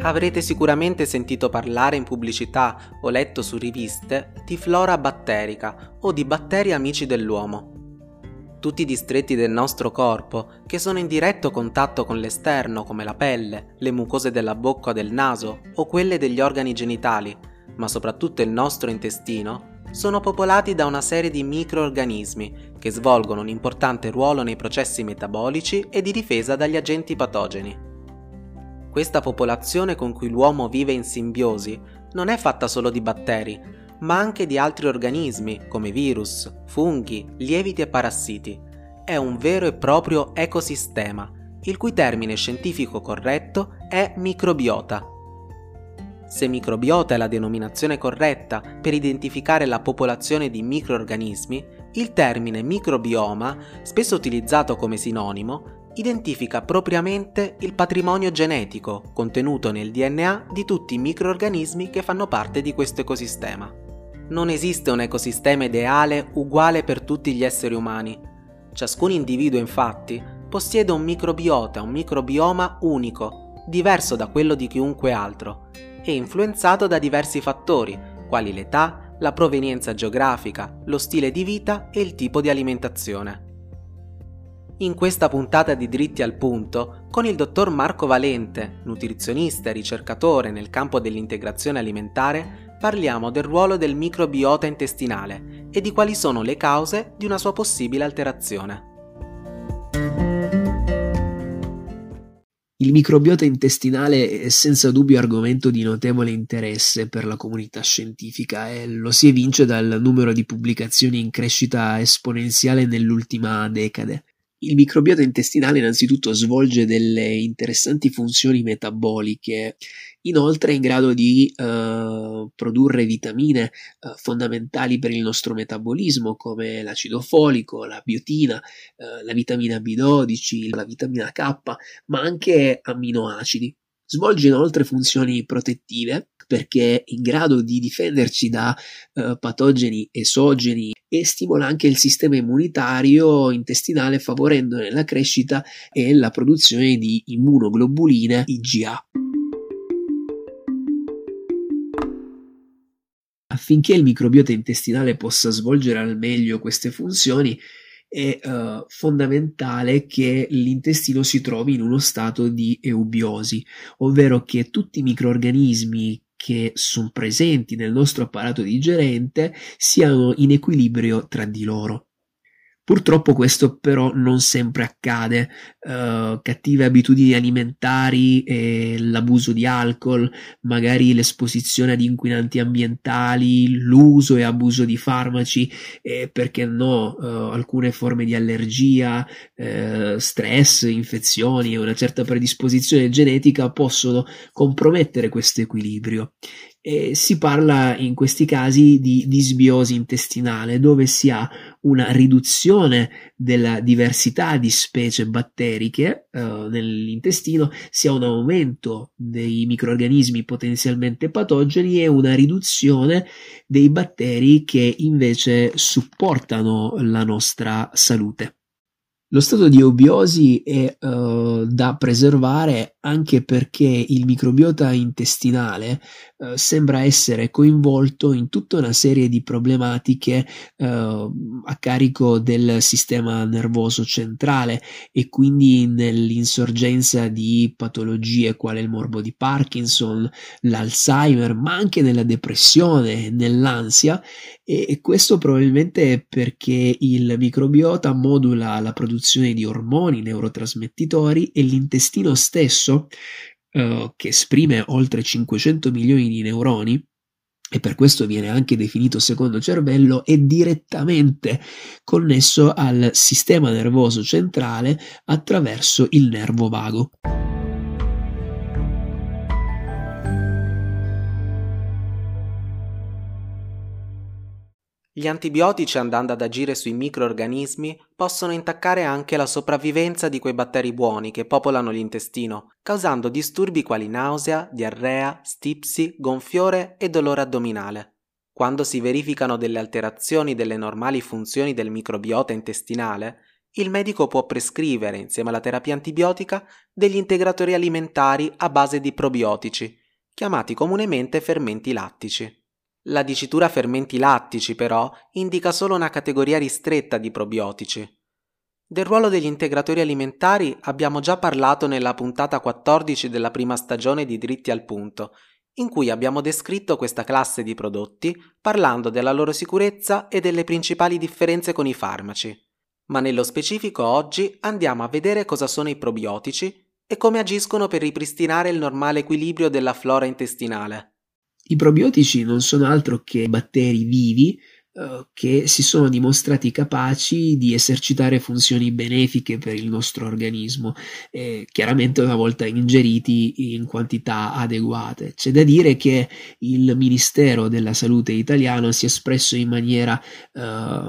Avrete sicuramente sentito parlare in pubblicità o letto su riviste di flora batterica o di batteri amici dell'uomo. Tutti i distretti del nostro corpo che sono in diretto contatto con l'esterno come la pelle, le mucose della bocca o del naso o quelle degli organi genitali, ma soprattutto il nostro intestino, sono popolati da una serie di microorganismi che svolgono un importante ruolo nei processi metabolici e di difesa dagli agenti patogeni. Questa popolazione con cui l'uomo vive in simbiosi non è fatta solo di batteri, ma anche di altri organismi come virus, funghi, lieviti e parassiti. È un vero e proprio ecosistema, il cui termine scientifico corretto è microbiota. Se microbiota è la denominazione corretta per identificare la popolazione di microorganismi, il termine microbioma, spesso utilizzato come sinonimo, identifica propriamente il patrimonio genetico contenuto nel DNA di tutti i microorganismi che fanno parte di questo ecosistema. Non esiste un ecosistema ideale uguale per tutti gli esseri umani. Ciascun individuo infatti possiede un microbiota, un microbioma unico, diverso da quello di chiunque altro, e influenzato da diversi fattori, quali l'età, la provenienza geografica, lo stile di vita e il tipo di alimentazione. In questa puntata di Dritti al Punto, con il dottor Marco Valente, nutrizionista e ricercatore nel campo dell'integrazione alimentare, parliamo del ruolo del microbiota intestinale e di quali sono le cause di una sua possibile alterazione. Il microbiota intestinale è senza dubbio argomento di notevole interesse per la comunità scientifica e lo si evince dal numero di pubblicazioni in crescita esponenziale nell'ultima decade. Il microbiota intestinale innanzitutto svolge delle interessanti funzioni metaboliche, inoltre è in grado di uh, produrre vitamine uh, fondamentali per il nostro metabolismo come l'acido folico, la biotina, uh, la vitamina B12, la vitamina K, ma anche amminoacidi. Svolge inoltre funzioni protettive perché è in grado di difenderci da patogeni esogeni e stimola anche il sistema immunitario intestinale favorendone la crescita e la produzione di immunoglobuline IgA. Affinché il microbiota intestinale possa svolgere al meglio queste funzioni, è uh, fondamentale che l'intestino si trovi in uno stato di eubiosi, ovvero che tutti i microorganismi che sono presenti nel nostro apparato digerente siano in equilibrio tra di loro. Purtroppo questo però non sempre accade, uh, cattive abitudini alimentari, eh, l'abuso di alcol, magari l'esposizione ad inquinanti ambientali, l'uso e abuso di farmaci, eh, perché no, uh, alcune forme di allergia, eh, stress, infezioni e una certa predisposizione genetica possono compromettere questo equilibrio. E si parla in questi casi di disbiosi intestinale, dove si ha una riduzione della diversità di specie batteriche eh, nell'intestino, si ha un aumento dei microorganismi potenzialmente patogeni e una riduzione dei batteri che invece supportano la nostra salute. Lo stato di eubiosi è uh, da preservare anche perché il microbiota intestinale uh, sembra essere coinvolto in tutta una serie di problematiche uh, a carico del sistema nervoso centrale e quindi nell'insorgenza di patologie quale il morbo di Parkinson, l'Alzheimer, ma anche nella depressione, nell'ansia. E, e questo probabilmente perché il microbiota modula la produzione produzione di ormoni, neurotrasmettitori e l'intestino stesso, eh, che esprime oltre 500 milioni di neuroni, e per questo viene anche definito secondo cervello, è direttamente connesso al sistema nervoso centrale attraverso il nervo vago. Gli antibiotici andando ad agire sui microorganismi possono intaccare anche la sopravvivenza di quei batteri buoni che popolano l'intestino, causando disturbi quali nausea, diarrea, stipsi, gonfiore e dolore addominale. Quando si verificano delle alterazioni delle normali funzioni del microbiota intestinale, il medico può prescrivere, insieme alla terapia antibiotica, degli integratori alimentari a base di probiotici, chiamati comunemente fermenti lattici. La dicitura fermenti lattici, però, indica solo una categoria ristretta di probiotici. Del ruolo degli integratori alimentari abbiamo già parlato nella puntata 14 della prima stagione di Dritti al Punto, in cui abbiamo descritto questa classe di prodotti parlando della loro sicurezza e delle principali differenze con i farmaci ma nello specifico oggi andiamo a vedere cosa sono i probiotici e come agiscono per ripristinare il normale equilibrio della flora intestinale. I probiotici non sono altro che batteri vivi che si sono dimostrati capaci di esercitare funzioni benefiche per il nostro organismo, eh, chiaramente una volta ingeriti in quantità adeguate. C'è da dire che il Ministero della Salute italiano si è espresso in maniera eh,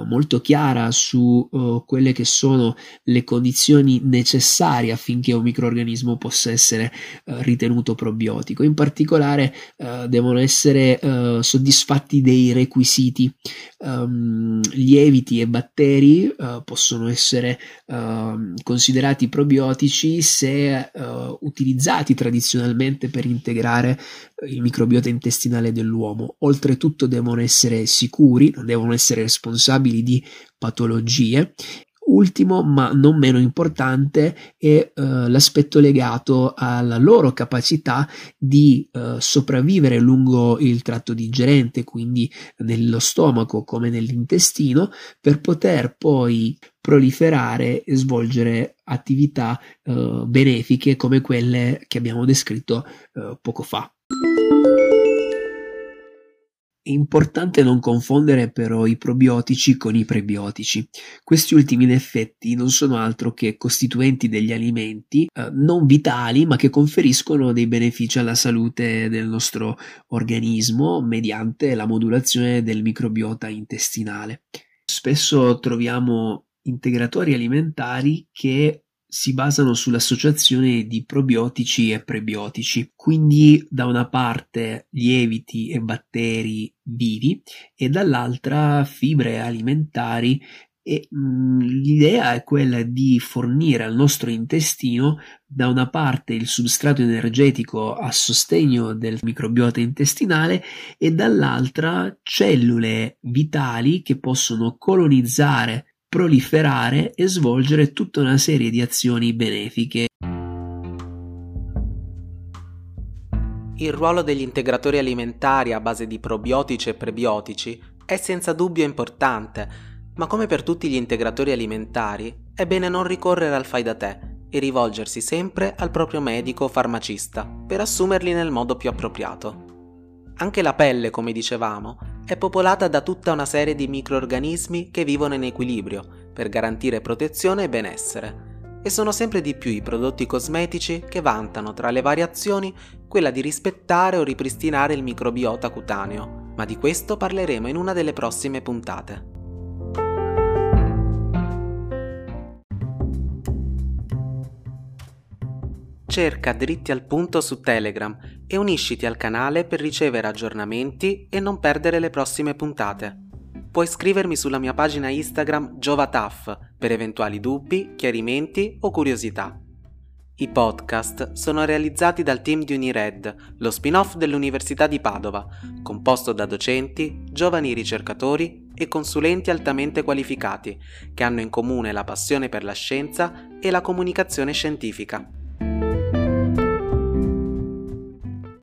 molto chiara su uh, quelle che sono le condizioni necessarie affinché un microorganismo possa essere uh, ritenuto probiotico. In particolare uh, devono essere soddisfatti dei requisiti um, lieviti e batteri uh, possono essere uh, considerati probiotici se uh, utilizzati tradizionalmente per integrare il microbiota intestinale dell'uomo. Oltretutto devono essere sicuri, non devono essere responsabili di patologie Ultimo, ma non meno importante, è uh, l'aspetto legato alla loro capacità di uh, sopravvivere lungo il tratto digerente, quindi nello stomaco come nell'intestino, per poter poi proliferare e svolgere attività uh, benefiche come quelle che abbiamo descritto poco fa. Importante non confondere però i probiotici con i prebiotici. Questi ultimi in effetti non sono altro che costituenti degli alimenti eh, non vitali ma che conferiscono dei benefici alla salute del nostro organismo mediante la modulazione del microbiota intestinale. Spesso troviamo integratori alimentari che si basano sull'associazione di probiotici e prebiotici, quindi da una parte lieviti e batteri vivi e dall'altra fibre alimentari e mh, mm, l'idea è quella di fornire al nostro intestino da una parte il substrato energetico a sostegno del microbiota intestinale e dall'altra cellule vitali che possono colonizzare proliferare e svolgere tutta una serie di azioni benefiche. Il ruolo degli integratori alimentari a base di probiotici e prebiotici è senza dubbio importante, ma come per tutti gli integratori alimentari è bene non ricorrere al fai da te e rivolgersi sempre al proprio medico o farmacista per assumerli nel modo più appropriato. Anche la pelle, come dicevamo, è popolata da tutta una serie di microorganismi che vivono in equilibrio per garantire protezione e benessere. E sono sempre di più i prodotti cosmetici che vantano tra le variazioni quella di rispettare o ripristinare il microbiota cutaneo, ma di questo parleremo in una delle prossime puntate. Cerca dritti al punto su Telegram e unisciti al canale per ricevere aggiornamenti e non perdere le prossime puntate. Puoi scrivermi sulla mia pagina Instagram GiovaTaf per eventuali dubbi, chiarimenti o curiosità. I podcast sono realizzati dal team di Unired, lo spin-off dell'Università di Padova, composto da docenti, giovani ricercatori e consulenti altamente qualificati, che hanno in comune la passione per la scienza e la comunicazione scientifica.